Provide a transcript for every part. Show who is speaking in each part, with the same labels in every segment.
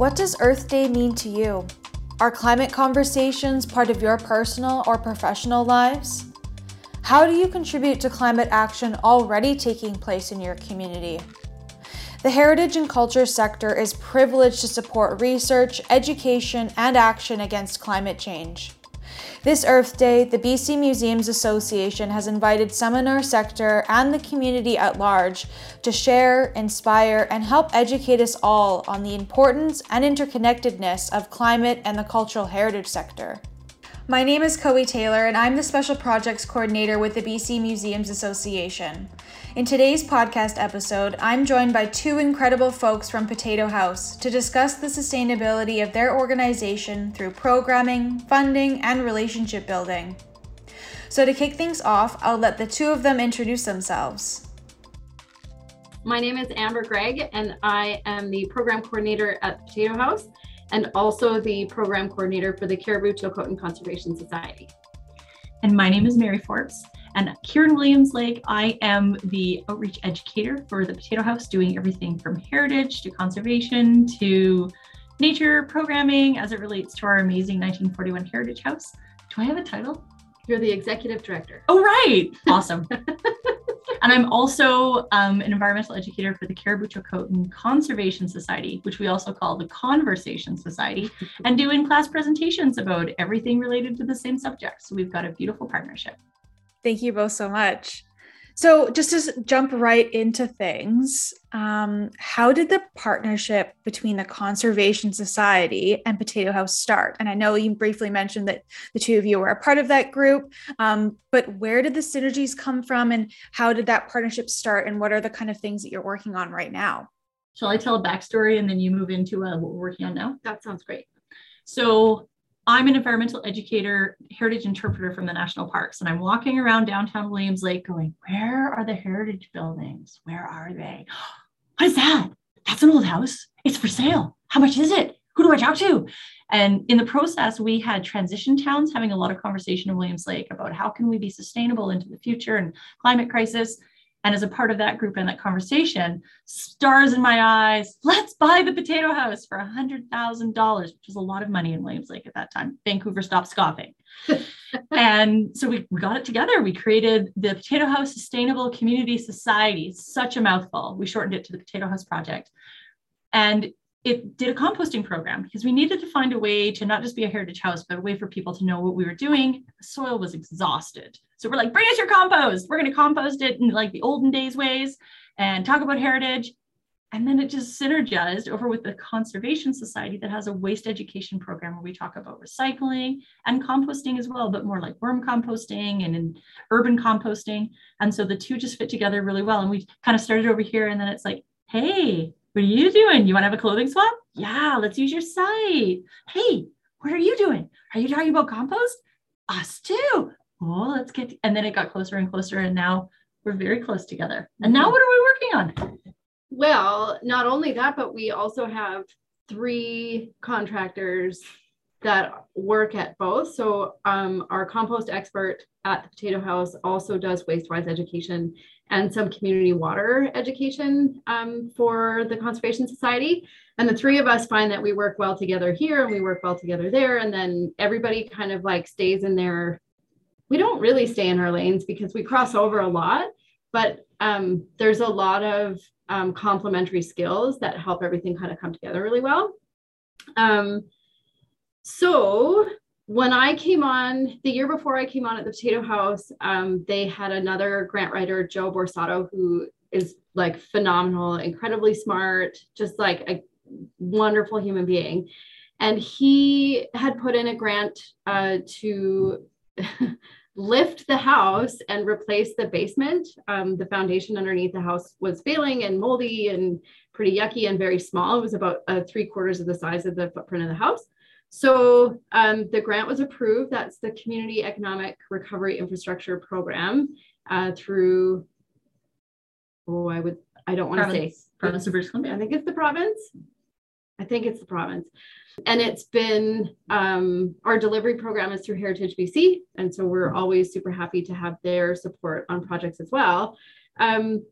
Speaker 1: What does Earth Day mean to you? Are climate conversations part of your personal or professional lives? How do you contribute to climate action already taking place in your community? The heritage and culture sector is privileged to support research, education, and action against climate change. This Earth Day, the BC Museums Association has invited seminar sector and the community at large to share, inspire, and help educate us all on the importance and interconnectedness of climate and the cultural heritage sector. My name is Coe Taylor, and I'm the Special Projects Coordinator with the BC Museums Association. In today's podcast episode, I'm joined by two incredible folks from Potato House to discuss the sustainability of their organization through programming, funding, and relationship building. So, to kick things off, I'll let the two of them introduce themselves.
Speaker 2: My name is Amber Gregg, and I am the program coordinator at Potato House and also the program coordinator for the Cariboo Chilcotin Conservation Society.
Speaker 3: And my name is Mary Forbes. And here in Williams Lake, I am the outreach educator for the Potato House, doing everything from heritage to conservation to nature programming as it relates to our amazing 1941 Heritage House. Do I have a title?
Speaker 2: You're the executive director.
Speaker 3: Oh, right. Awesome. And I'm also um, an environmental educator for the Cariboo Chilcotin Conservation Society, which we also call the Conversation Society, and do in class presentations about everything related to the same subject. So we've got a beautiful partnership.
Speaker 1: Thank you both so much. So, just to jump right into things, um, how did the partnership between the Conservation Society and Potato House start? And I know you briefly mentioned that the two of you were a part of that group, um, but where did the synergies come from and how did that partnership start? And what are the kind of things that you're working on right now?
Speaker 3: Shall I tell a backstory and then you move into uh, what we're working on now?
Speaker 2: That sounds great.
Speaker 3: So, I'm an environmental educator, heritage interpreter from the national parks, and I'm walking around downtown Williams Lake going, Where are the heritage buildings? Where are they? What is that? That's an old house. It's for sale. How much is it? Who do I talk to? And in the process, we had transition towns having a lot of conversation in Williams Lake about how can we be sustainable into the future and climate crisis. And as a part of that group and that conversation, stars in my eyes, let's buy the potato house for $100,000, which was a lot of money in Williams Lake at that time. Vancouver stopped scoffing. and so we, we got it together. We created the Potato House Sustainable Community Society, such a mouthful. We shortened it to the Potato House Project. And it did a composting program because we needed to find a way to not just be a heritage house, but a way for people to know what we were doing. The soil was exhausted. So we're like, bring us your compost. We're going to compost it in like the olden days ways and talk about heritage. And then it just synergized over with the Conservation Society that has a waste education program where we talk about recycling and composting as well, but more like worm composting and in urban composting. And so the two just fit together really well. And we kind of started over here. And then it's like, hey, what are you doing? You want to have a clothing swap? Yeah, let's use your site. Hey, what are you doing? Are you talking about compost? Us too. Oh, let's get, and then it got closer and closer. And now we're very close together. And now mm-hmm. what are we working on?
Speaker 2: Well, not only that, but we also have three contractors that work at both. So um, our compost expert at the Potato House also does WasteWise education and some community water education um, for the Conservation Society. And the three of us find that we work well together here and we work well together there. And then everybody kind of like stays in their, we don't really stay in our lanes because we cross over a lot, but um, there's a lot of um, complementary skills that help everything kind of come together really well. Um, so when I came on the year before I came on at the Potato House, um, they had another grant writer, Joe Borsato, who is like phenomenal, incredibly smart, just like a wonderful human being. And he had put in a grant uh, to lift the house and replace the basement. Um, the foundation underneath the house was failing and moldy and pretty yucky and very small. It was about uh, three quarters of the size of the footprint of the house. So um, the grant was approved. That's the Community Economic Recovery Infrastructure Program uh, through, oh, I would, I don't want to say.
Speaker 3: Province of British Columbia.
Speaker 2: I think it's the province. I think it's the province. And it's been, um, our delivery program is through Heritage BC. And so we're always super happy to have their support on projects as well. Um,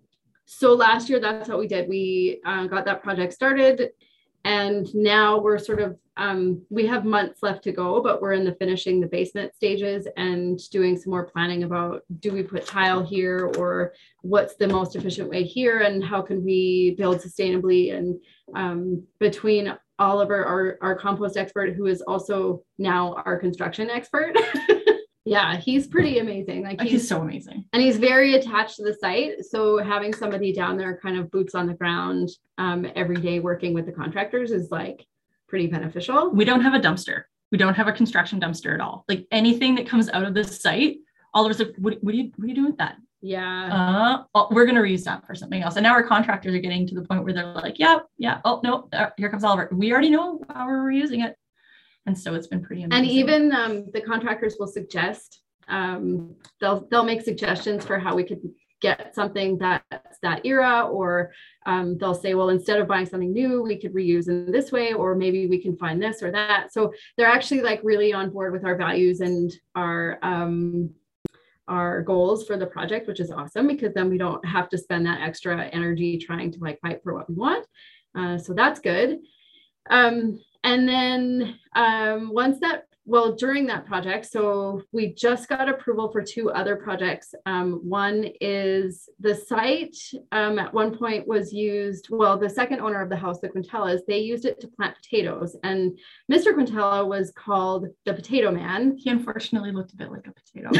Speaker 2: so last year, that's what we did. We uh, got that project started and now we're sort of um, we have months left to go, but we're in the finishing the basement stages and doing some more planning about do we put tile here or what's the most efficient way here and how can we build sustainably and um, between Oliver, our, our compost expert, who is also now our construction expert. yeah, he's pretty amazing. Like
Speaker 3: he's, he's, so amazing.
Speaker 2: And he's very attached to the site. So having somebody down there kind of boots on the ground um, every day working with the contractors is like pretty beneficial.
Speaker 3: We don't have a dumpster. We don't have a construction dumpster at all. Like anything that comes out of the site, all of us like, what, what, are you what are you doing with that?
Speaker 2: Yeah.
Speaker 3: Uh, oh, we're gonna reuse that for something else. And now our contractors are getting to the point where they're like, yeah, yeah. Oh no, here comes Oliver. We already know how we're reusing it. And so it's been pretty amazing.
Speaker 2: And even um, the contractors will suggest um, they'll they'll make suggestions for how we could get something that's that era or um, they'll say well instead of buying something new we could reuse in this way or maybe we can find this or that so they're actually like really on board with our values and our um, our goals for the project, which is awesome because then we don't have to spend that extra energy trying to like fight for what we want. Uh, so that's good. Um, and then um, once that well, during that project, so we just got approval for two other projects. Um, one is the site um, at one point was used, well, the second owner of the house, the Quintellas, they used it to plant potatoes. And Mr. Quintella was called the potato man.
Speaker 3: He unfortunately looked a bit like a potato.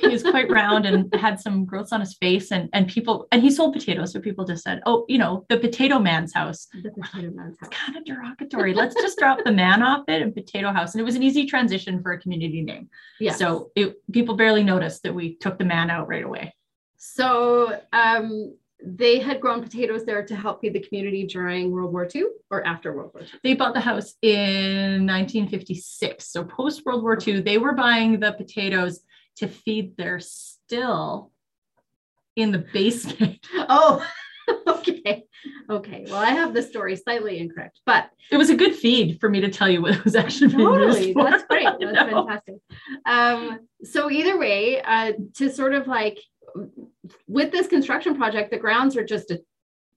Speaker 3: he was quite round and had some growths on his face. And, and people, and he sold potatoes. So people just said, oh, you know, the potato man's house.
Speaker 2: The potato man's house.
Speaker 3: It's kind of derogatory. Let's just drop the man off it and potato house. And it was an easy transition for a community name. Yeah. So it, people barely noticed that we took the man out right away.
Speaker 2: So um, they had grown potatoes there to help feed the community during World War II or after World War II.
Speaker 3: They bought the house in 1956. So post World War II, they were buying the potatoes to feed their still in the basement.
Speaker 2: Oh, okay. Okay. Well, I have the story slightly incorrect, but
Speaker 3: it was a good feed for me to tell you what it was actually
Speaker 2: totally. That's great. That's fantastic. Um, so either way, uh, to sort of like with this construction project, the grounds are just a,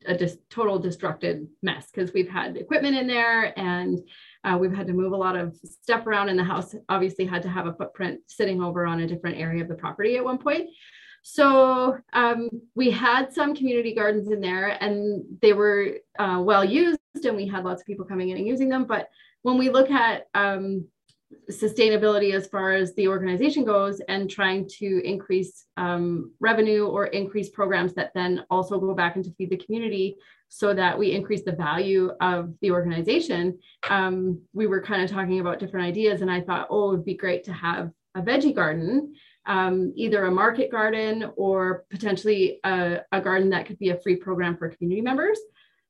Speaker 2: a dis- total destructed mess because we've had equipment in there and uh, we've had to move a lot of stuff around in the house. Obviously, had to have a footprint sitting over on a different area of the property at one point. So um, we had some community gardens in there and they were uh, well used and we had lots of people coming in and using them. But when we look at um, sustainability as far as the organization goes and trying to increase um, revenue or increase programs that then also go back into feed the community so that we increase the value of the organization um, we were kind of talking about different ideas and i thought oh it would be great to have a veggie garden um, either a market garden or potentially a, a, garden that could be a free program for community members.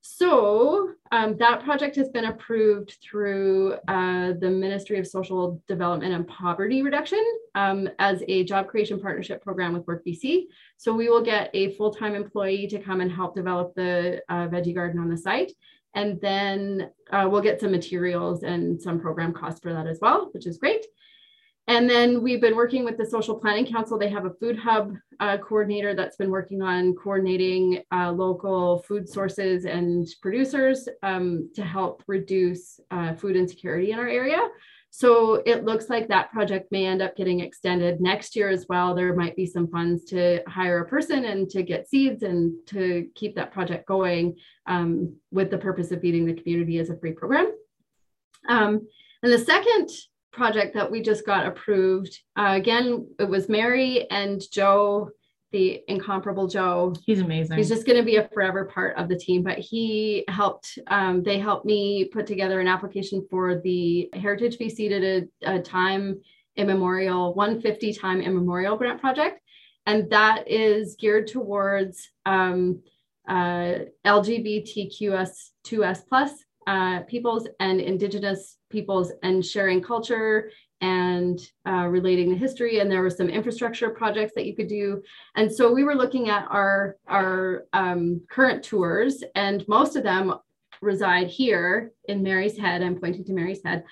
Speaker 2: So um, that project has been approved through uh, the Ministry of Social Development and Poverty Reduction um, as a job creation partnership program with Work BC. So we will get a full-time employee to come and help develop the uh, veggie garden on the site. And then uh, we'll get some materials and some program costs for that as well, which is great. And then we've been working with the Social Planning Council. They have a food hub uh, coordinator that's been working on coordinating uh, local food sources and producers um, to help reduce uh, food insecurity in our area. So it looks like that project may end up getting extended next year as well. There might be some funds to hire a person and to get seeds and to keep that project going um, with the purpose of feeding the community as a free program. Um, and the second project that we just got approved. Uh, again, it was Mary and Joe, the incomparable Joe.
Speaker 3: He's amazing.
Speaker 2: He's just going to be a forever part of the team. But he helped. Um, they helped me put together an application for the Heritage BC did a, a time immemorial 150 time immemorial grant project, and that is geared towards um, uh, LGBTQS2S plus uh, peoples and Indigenous peoples and sharing culture and uh, relating the history. And there were some infrastructure projects that you could do. And so we were looking at our, our um, current tours, and most of them reside here in Mary's Head. I'm pointing to Mary's Head.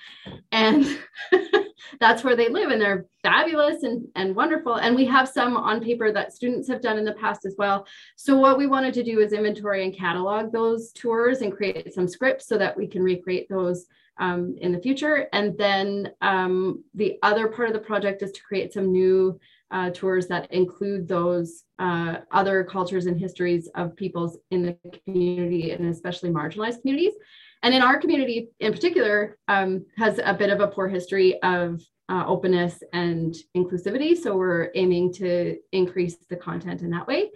Speaker 2: And that's where they live and they're fabulous and, and wonderful. And we have some on paper that students have done in the past as well. So what we wanted to do is inventory and catalog those tours and create some scripts so that we can recreate those um, in the future. And then um, the other part of the project is to create some new uh, tours that include those uh, other cultures and histories of peoples in the community and especially marginalized communities. And in our community in particular, um, has a bit of a poor history of uh, openness and inclusivity. So we're aiming to increase the content in that way.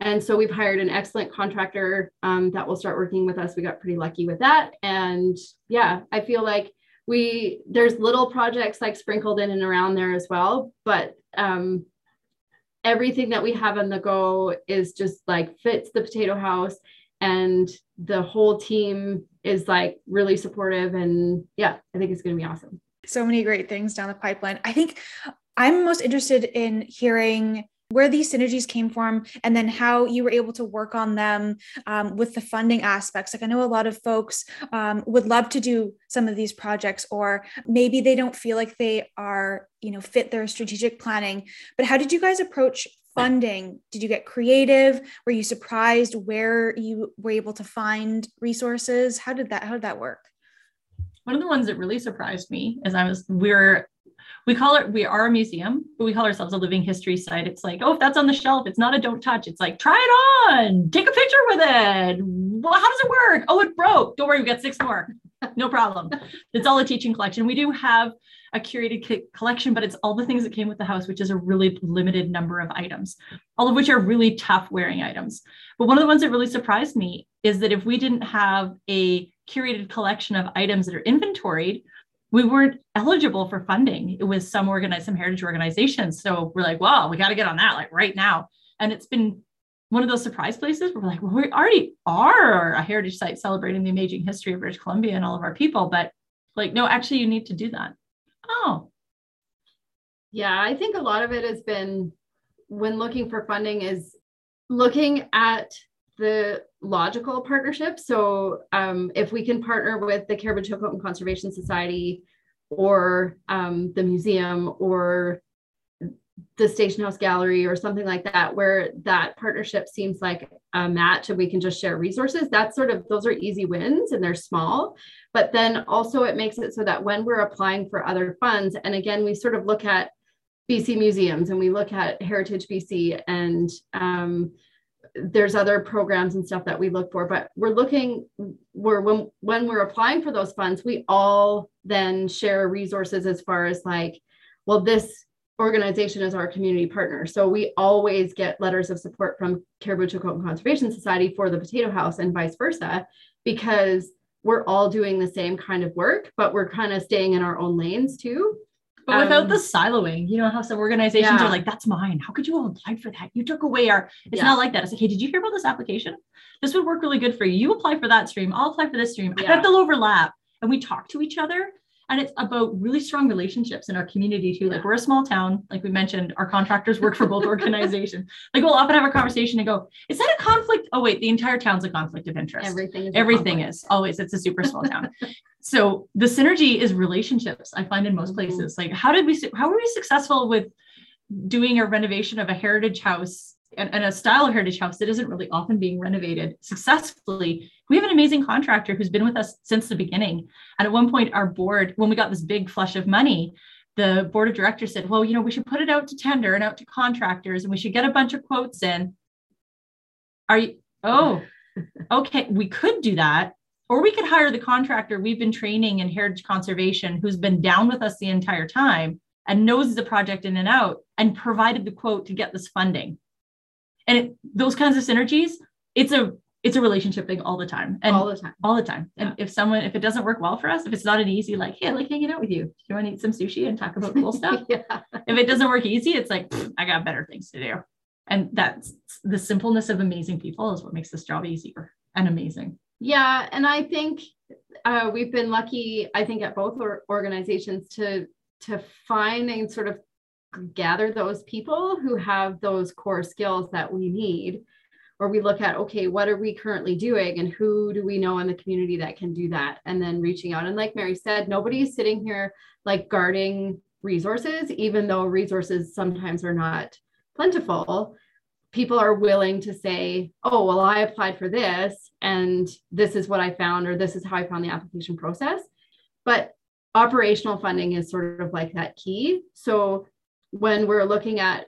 Speaker 2: And so we've hired an excellent contractor um, that will start working with us. We got pretty lucky with that. And yeah, I feel like we there's little projects like sprinkled in and around there as well, but um, everything that we have on the go is just like fits the potato house and the whole team is like really supportive. And yeah i think it's going to be awesome.
Speaker 1: So many great things down the pipeline. I think i'm most interested in hearing where these synergies came from and then how you were able to work on them um, with the funding aspects. Like i know a lot of folks um, would love to do some of these projects or maybe they don't feel like they are you know fit their strategic planning. But how did you guys approach funding? Did you get creative? Were you surprised where you were able to find resources? How did that how did that work?
Speaker 3: One of the ones that really surprised me is i was we are we call it we are a museum but we call ourselves a living history site. It's like oh if that's on the shelf it's not a don't touch. It's like try it on take a picture with it. Well how does it work? Oh it broke. Don't worry we got six more no problem it's all a teaching collection we do have a curated collection but it's all the things that came with the house which is a really limited number of items all of which are really tough wearing items but one of the ones that really surprised me is that if we didn't have a curated collection of items that are inventoried we weren't eligible for funding. It was some organized, some heritage organizations. So we're like, wow, we got to get on that like right now. And it's been one of those surprise places where we're like, well, we already are a heritage site celebrating the amazing history of British Columbia and all of our people. But like, no, actually, you need to do that. Oh.
Speaker 2: Yeah, I think a lot of it has been when looking for funding is looking at the logical partnership. So um, if we can partner with the Cariboo Chilcotin Conservation Society or um, the museum or the Station House Gallery or something like that, where that partnership seems like a match and we can just share resources, that's sort of, those are easy wins and they're small. But then also it makes it so that when we're applying for other funds, and again, we sort of look at BC museums and we look at Heritage BC and um, there's other programs and stuff that we look for but we're looking we're when when we're applying for those funds we all then share resources as far as like well this organization is our community partner so we always get letters of support from cariboo chilcotin conservation society for the potato house and vice versa because we're all doing the same kind of work but we're kind of staying in our own lanes too
Speaker 3: but without um, the siloing, you know how some organizations yeah. are like, that's mine. How could you all apply for that? You took away our, it's yeah. not like that. It's like, hey, did you hear about this application? This would work really good for you. You apply for that stream. I'll apply for this stream. Yeah. I bet they'll overlap. And we talk to each other. And it's about really strong relationships in our community too. Like we're a small town, like we mentioned, our contractors work for both organizations. Like we'll often have a conversation and go, is that a conflict? Oh, wait, the entire town's a conflict of interest.
Speaker 2: Everything is
Speaker 3: everything is always, it's a super small town. so the synergy is relationships i find in most mm-hmm. places like how did we how were we successful with doing a renovation of a heritage house and, and, a style of heritage house that isn't really often being renovated successfully. We have an amazing contractor who's been with us since the beginning. And at one point our board when we got this big flush of money the board of directors said well you know we should put it out to tender and out to contractors and we should get a bunch of quotes in. Are you oh okay we could do that. Or we could hire the contractor we've been training in heritage conservation who's been down with us the entire time and knows the project in and out and provided the quote to get this funding and it, those kinds of synergies it's a it's a relationship thing all the time. And
Speaker 2: all the time.
Speaker 3: All the time. And if someone if it doesn't work well for us if it's not an easy like hey i like hanging out with you. Do you want to eat some sushi and talk about cool stuff? Yeah. if it doesn't work easy it's like i got better things to do. And that's the simpleness of amazing people is what makes this job easier and amazing.
Speaker 2: Yeah, and I think uh, we've been lucky. I think at both organizations to to find and sort of gather those people who have those core skills that we need. or we look at okay what are we currently doing and who do we know in the community that can do that? And then reaching out. And like mary said nobody's sitting here like guarding resources even though resources sometimes are not plentiful. People are willing to say oh well i applied for this and this is what i found or this is how i found the application process. But operational funding is sort of like that key. So when we're looking at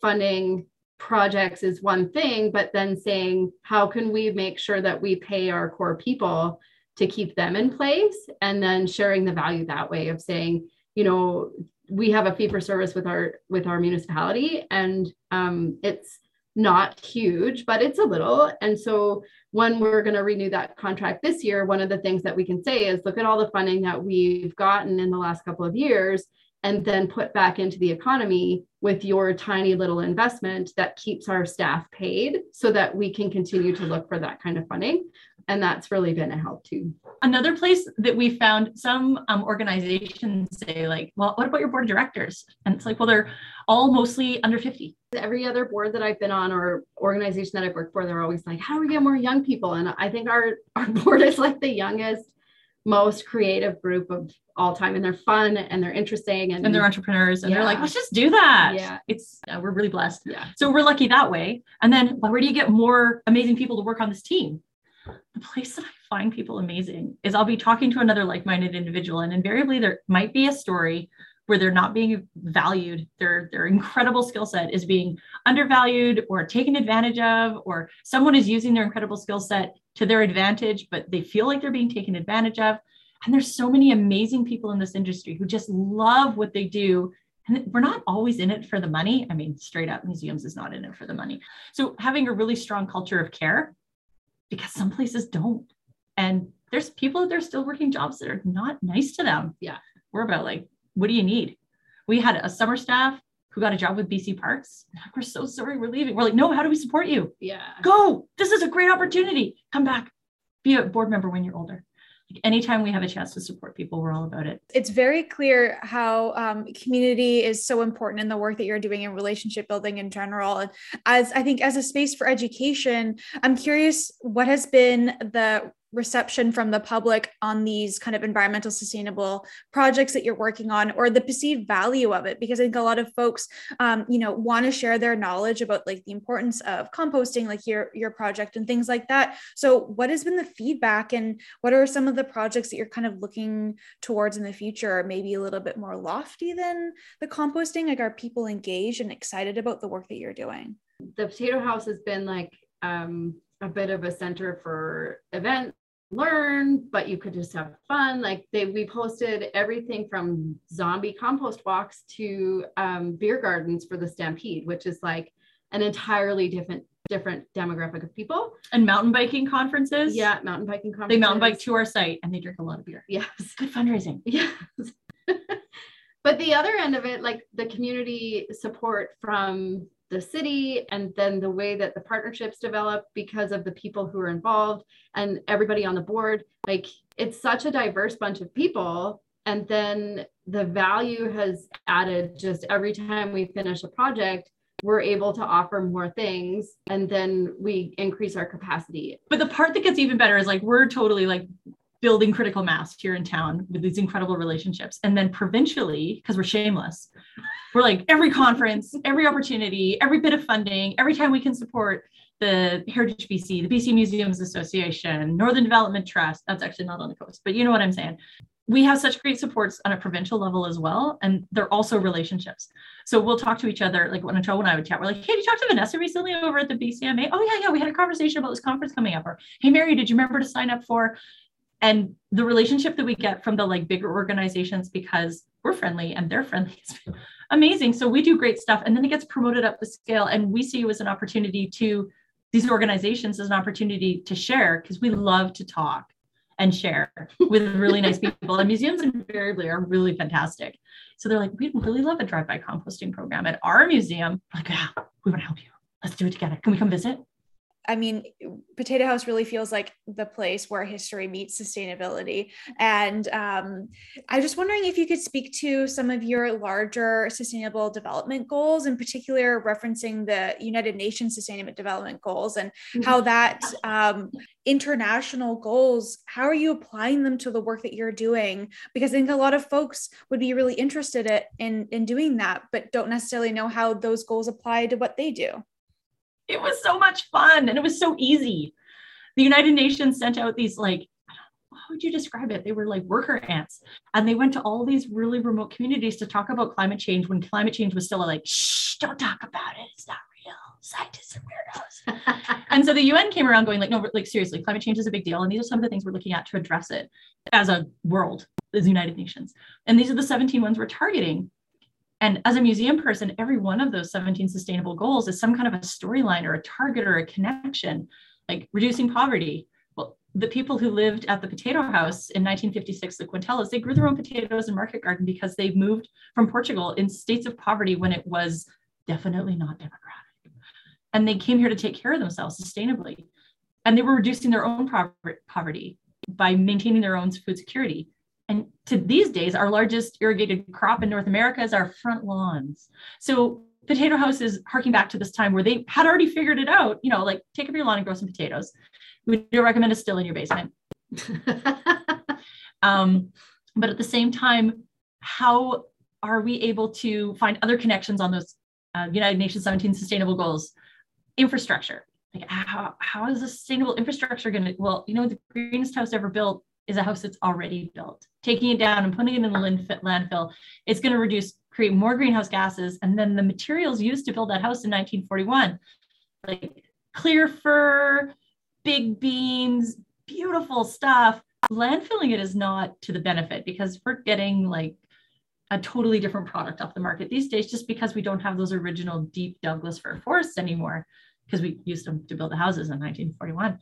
Speaker 2: funding projects is one thing, but then saying, how can we make sure that we pay our core people to keep them in place? And then sharing the value that way of saying, you know, we have a fee for service with our with our municipality and um, it's not huge but it's a little and so when we're going to renew that contract this year one of the things that we can say is look at all the funding that we've gotten in the last couple of years and then put back into the economy with your tiny little investment that keeps our staff paid so that we can continue to look for that kind of funding. And that's really been a help too.
Speaker 3: Another place that we found some um, organizations say, like, well, what about your board of directors? And it's like, well, they're all mostly under 50.
Speaker 2: Every other board that I've been on or organization that I've worked for, they're always like, how do we get more young people? And I think our, our board is like the youngest most creative group of all time and they're fun and they're interesting and,
Speaker 3: and they're entrepreneurs and yeah. they're like let's just do that.
Speaker 2: Yeah.
Speaker 3: It's uh, we're really blessed.
Speaker 2: Yeah.
Speaker 3: So we're lucky that way. And then where do you get more amazing people to work on this team? The place that i find people amazing is i'll be talking to another like-minded individual and invariably there might be a story where they're not being valued. Their their incredible skill set is being undervalued or taken advantage of or someone is using their incredible skill set to their advantage but they feel like they're being taken advantage of. And there's so many amazing people in this industry who just love what they do. And we're not always in it for the money. I mean straight up museums is not in it for the money. So having a really strong culture of care because some places don't. And there's people that are still working jobs that are not nice to them.
Speaker 2: Yeah.
Speaker 3: We're about like what do you need? We had a summer staff who got a job with BC Parks. We're so sorry we're leaving. We're like, no, how do we support you?
Speaker 2: Yeah.
Speaker 3: Go. This is a great opportunity. Come back. Be a board member when you're older. Like anytime we have a chance to support people, we're all about it.
Speaker 1: It's very clear how um, community is so important in the work that you're doing in relationship building in general. And as I think as a space for education, I'm curious what has been the reception from the public on these kind of environmental sustainable projects that you're working on or the perceived value of it? Because i think a lot of folks um, you know want to share their knowledge about like the importance of composting like your your project and things like that. So what has been the feedback and what are some of the projects that you're kind of looking towards in the future? Maybe a little bit more lofty than the composting? Like are people engaged and excited about the work that you're doing?
Speaker 2: The potato house has been like um a bit of a center for events learn but you could just have fun. Like they we posted everything from zombie compost walks to um, beer gardens for the stampede which is like an entirely different different demographic of people.
Speaker 3: And mountain biking conferences?
Speaker 2: Yeah mountain biking conferences
Speaker 3: they mountain bike to our site and they drink a lot of beer.
Speaker 2: Yes.
Speaker 3: Good fundraising.
Speaker 2: Yes. But the other end of it like the community support from the city and then the way that the partnerships develop because of the people who are involved and everybody on the board. Like it's such a diverse bunch of people. And then the value has added just every time we finish a project we're able to offer more things and then we increase our capacity.
Speaker 3: But the part that gets even better is like we're totally like building critical mass here in town with these incredible relationships. And then provincially, because we're shameless, we're like every conference, every opportunity, every bit of funding, every time we can support the Heritage BC, the BC Museums Association, Northern Development Trust. That's actually not on the coast, but you know what I'm saying. We have such great supports on a provincial level as well. And they're also relationships. So we'll talk to each other. Like when Joe and I would chat, we're like, hey, did you talk to Vanessa recently over at the BCMA? Oh, yeah, yeah. We had a conversation about this conference coming up. Or hey, Mary, did you remember to sign up for and the relationship that we get from the like bigger organizations because we're friendly and they're friendly amazing. So we do great stuff. And then it gets promoted up the scale and we see you as an opportunity to these organizations as an opportunity to share because we love to talk and share with really nice people. And museums invariably are really fantastic. So they're like we'd really love a drive-by composting program at our museum. Like yeah we want to help you. Let's do it together. Can we come visit
Speaker 1: I mean, Potato House really feels like the place where history meets sustainability. And um, I'm just wondering if you could speak to some of your larger sustainable development goals, in particular, referencing the United Nations Sustainable Development Goals and mm-hmm. how that um, international goals, how are you applying them to the work that you're doing? Because I think a lot of folks would be really interested in, in doing that, but don't necessarily know how those goals apply to what they do
Speaker 3: it was so much fun and it was so easy. The United Nations sent out these like how would you describe it? They were like worker ants, and they went to all these really remote communities to talk about climate change when climate change was still like, shh, don't talk about it. It's not real. Scientists are weirdos. and so the UN came around going like, no, like seriously, climate change is a big deal, and these are some of the things we're looking at to address it as a world, as United Nations. And these are the 17 ones we're targeting. And as a museum person, every one of those 17 sustainable goals is some kind of a storyline or a target or a connection, like reducing poverty. Well, the people who lived at the potato house in 1956, the Quintelas, they grew their own potatoes in market garden because they moved from Portugal in states of poverty when it was definitely not democratic. And they came here to take care of themselves sustainably. And they were reducing their own poverty by maintaining their own food security. And to these days, our largest irrigated crop in North America is our front lawns. So Potato House is harking back to this time where they had already figured it out. You know, like take up your lawn and grow some potatoes. We do recommend a still in your basement. um, but at the same time, how are we able to find other connections on those uh, United Nations 17 sustainable goals? Infrastructure. Like how, how is a sustainable infrastructure going to, well, you know, the greenest house ever built is a house that's already built. Taking it down and putting it in the landfill, it's going to reduce, create more greenhouse gases. And then the materials used to build that house in 1941, like clear fir, big beams, beautiful stuff. Landfilling it is not to the benefit because we're getting like a totally different product off the market these days just because we don't have those original deep Douglas fir forests anymore because we used them to build the houses in 1941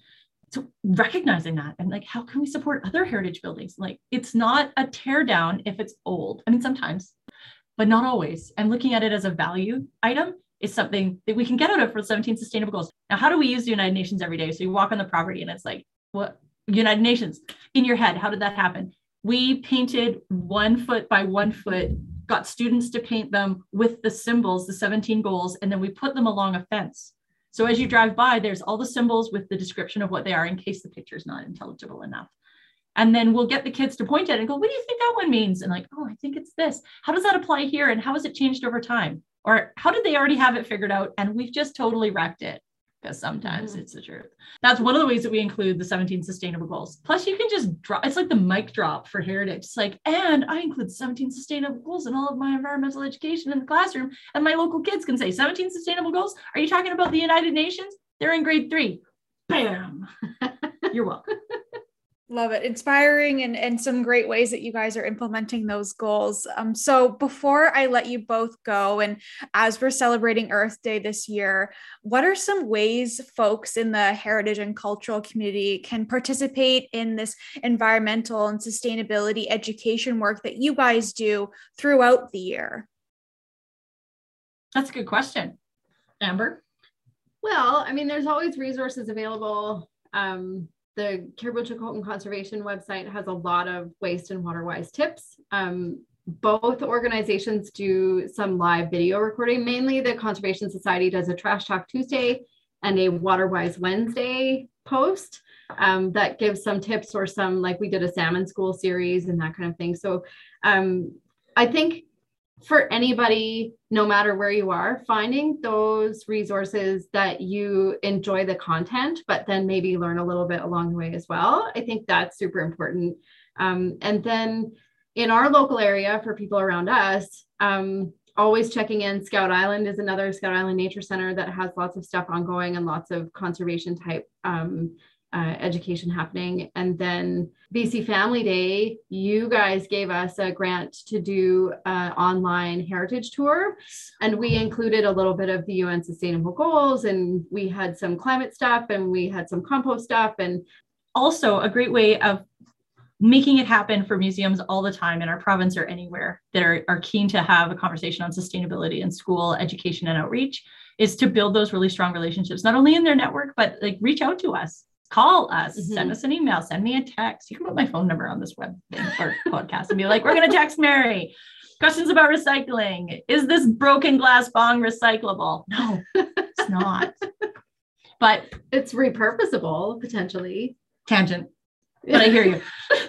Speaker 3: so recognizing that and like how can we support other heritage buildings? Like it's not a tear down if it's old. I mean sometimes but not always. And looking at it as a value item is something that we can get out of for 17 sustainable goals. Now how do we use the united nations every day? So you walk on the property and it's like what? United nations in your head how did that happen? We painted one foot by one foot got students to paint them with the symbols the 17 goals and then we put them along a fence so as you drive by, there's all the symbols with the description of what they are in case the picture is not intelligible enough. And then we'll get the kids to point at it and go, what do you think that one means? And like, oh, I think it's this. How does that apply here? And how has it changed over time? Or how did they already have it figured out? And we've just totally wrecked it because sometimes mm-hmm. it's the truth. That's one of the ways that we include the 17 sustainable goals. Plus, you can just drop, it's like the mic drop for heritage. It's like, and I include 17 sustainable goals in all of my environmental education in the classroom. And my local kids can say 17 sustainable goals. Are you talking about the United Nations? They're in grade three. Bam. You're welcome.
Speaker 1: Love it. Inspiring and, and some great ways that you guys are implementing those goals. Um, so, before I let you both go, and as we're celebrating Earth Day this year, what are some ways folks in the heritage and cultural community can participate in this environmental and sustainability education work that you guys do throughout the year?
Speaker 3: That's a good question. Amber?
Speaker 2: Well, I mean, there's always resources available. Um, the Cariboo Conservation website has a lot of waste and water wise tips. Um, both organizations do some live video recording. Mainly, the Conservation Society does a Trash Talk Tuesday and a Water Wise Wednesday post um, that gives some tips or some, like we did a salmon school series and that kind of thing. So um, I think for anybody, no matter where you are, finding those resources that you enjoy the content, but then maybe learn a little bit along the way as well. I think that's super important. Um, and then in our local area, for people around us, um, always checking in. Scout Island is another Scout Island Nature Center that has lots of stuff ongoing and lots of conservation type um, uh, education happening. And then BC Family Day, you guys gave us a grant to do an online heritage tour. And we included a little bit of the UN Sustainable Goals, and we had some climate stuff, and we had some compost stuff. And
Speaker 3: also a great way of making it happen for museums all the time in our province or anywhere that are, are keen to have a conversation on sustainability in school education and outreach is to build those really strong relationships, not only in their network, but like reach out to us, call us,
Speaker 2: Mhm.
Speaker 3: send us an email, send me a text. You can put my phone number on this web or podcast and be like, we're going to text Mary. Questions about recycling. Is this broken glass bong recyclable? No, it's not. But
Speaker 2: It's repurposable potentially.
Speaker 3: tangent, but I hear you.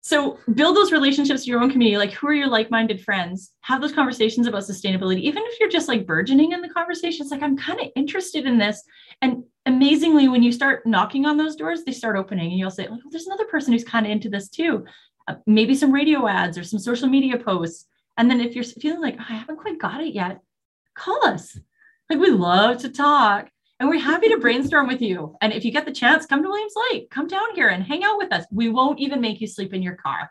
Speaker 3: so build those relationships in your own community. Like, who are your like-minded friends? Have those conversations about sustainability. Even if you're just like burgeoning in the conversation, it's like I'm kind of interested in this. And amazingly, when you start knocking on those doors, they start opening, and you'll say, "Oh, there's another person who's kind of into this too." Uh, maybe some radio ads or some social media posts. And then if you're feeling like "Oh, I haven't quite got it yet, call us. Like we love to talk. And we're happy to brainstorm with you. And if you get the chance, come to Williams Lake, come down here and hang out with us. We won't even make you sleep in your car.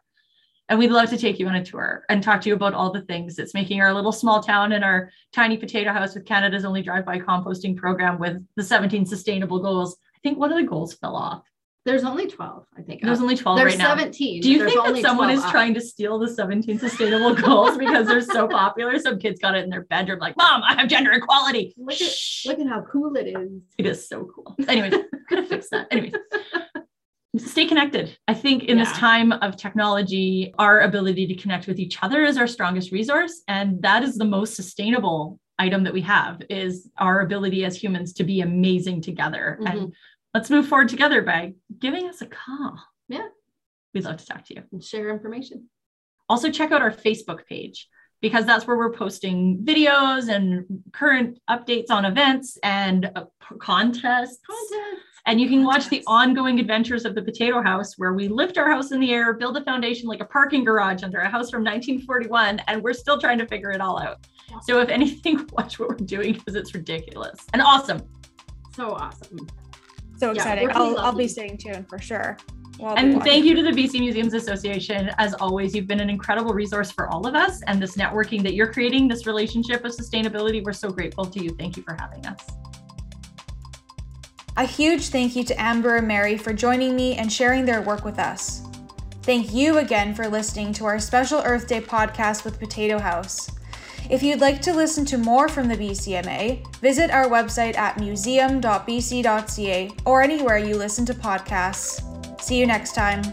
Speaker 3: And we'd love to take you on a tour and talk to you about all the things that's making our little small town and our tiny potato house with Canada's only drive-by composting program with the 17 sustainable goals. I think one of the goals fell off.
Speaker 2: There's only 12, I think.
Speaker 3: There's
Speaker 2: up.
Speaker 3: only 12
Speaker 2: There's
Speaker 3: right now.
Speaker 2: 17.
Speaker 3: Do you
Speaker 2: There's
Speaker 3: think that someone is
Speaker 2: up.
Speaker 3: trying to steal the 17 sustainable goals because they're so popular? Some kids got it in their bedroom, like, Mom, I have gender equality.
Speaker 2: Look at
Speaker 3: Shh.
Speaker 2: look at how cool it is.
Speaker 3: It is so cool. Anyways, gotta fix that. Anyways, stay connected. I think in this time of technology, our ability to connect with each other is our strongest resource, and that is the most sustainable item that we have is our ability as humans to be amazing together.
Speaker 2: Mhm.
Speaker 3: And let's move forward together by giving us a call.
Speaker 2: Yeah.
Speaker 3: We'd love to talk to you.
Speaker 2: And share information.
Speaker 3: Also, check out our Facebook page because that's where we're posting videos and current updates on events and uh, p- contests. And you can watch the ongoing adventures of the potato house, where we lift our house in the air, build a foundation like a parking garage under a house from 1941, and we're still trying to figure it all out.
Speaker 2: Yeah.
Speaker 3: So, if anything, watch what we're doing because it's ridiculous and awesome.
Speaker 2: So awesome.
Speaker 1: So
Speaker 2: Yeah,
Speaker 1: exciting. I'll,
Speaker 2: pretty
Speaker 1: I'll be staying tuned for sure.
Speaker 3: And thank you to the BC Museums Association. As always, you've been an incredible resource for all of us. And this networking that you're creating, this relationship of sustainability, we're so grateful to you. Thank you for having us.
Speaker 1: A huge thank you to Amber and Mary for joining me and sharing their work with us. Thank you again for listening to our special Earth Day podcast with Potato House. If you'd like to listen to more from the BCMA, visit our website at museum.bc.ca or anywhere you listen to podcasts. See you next time.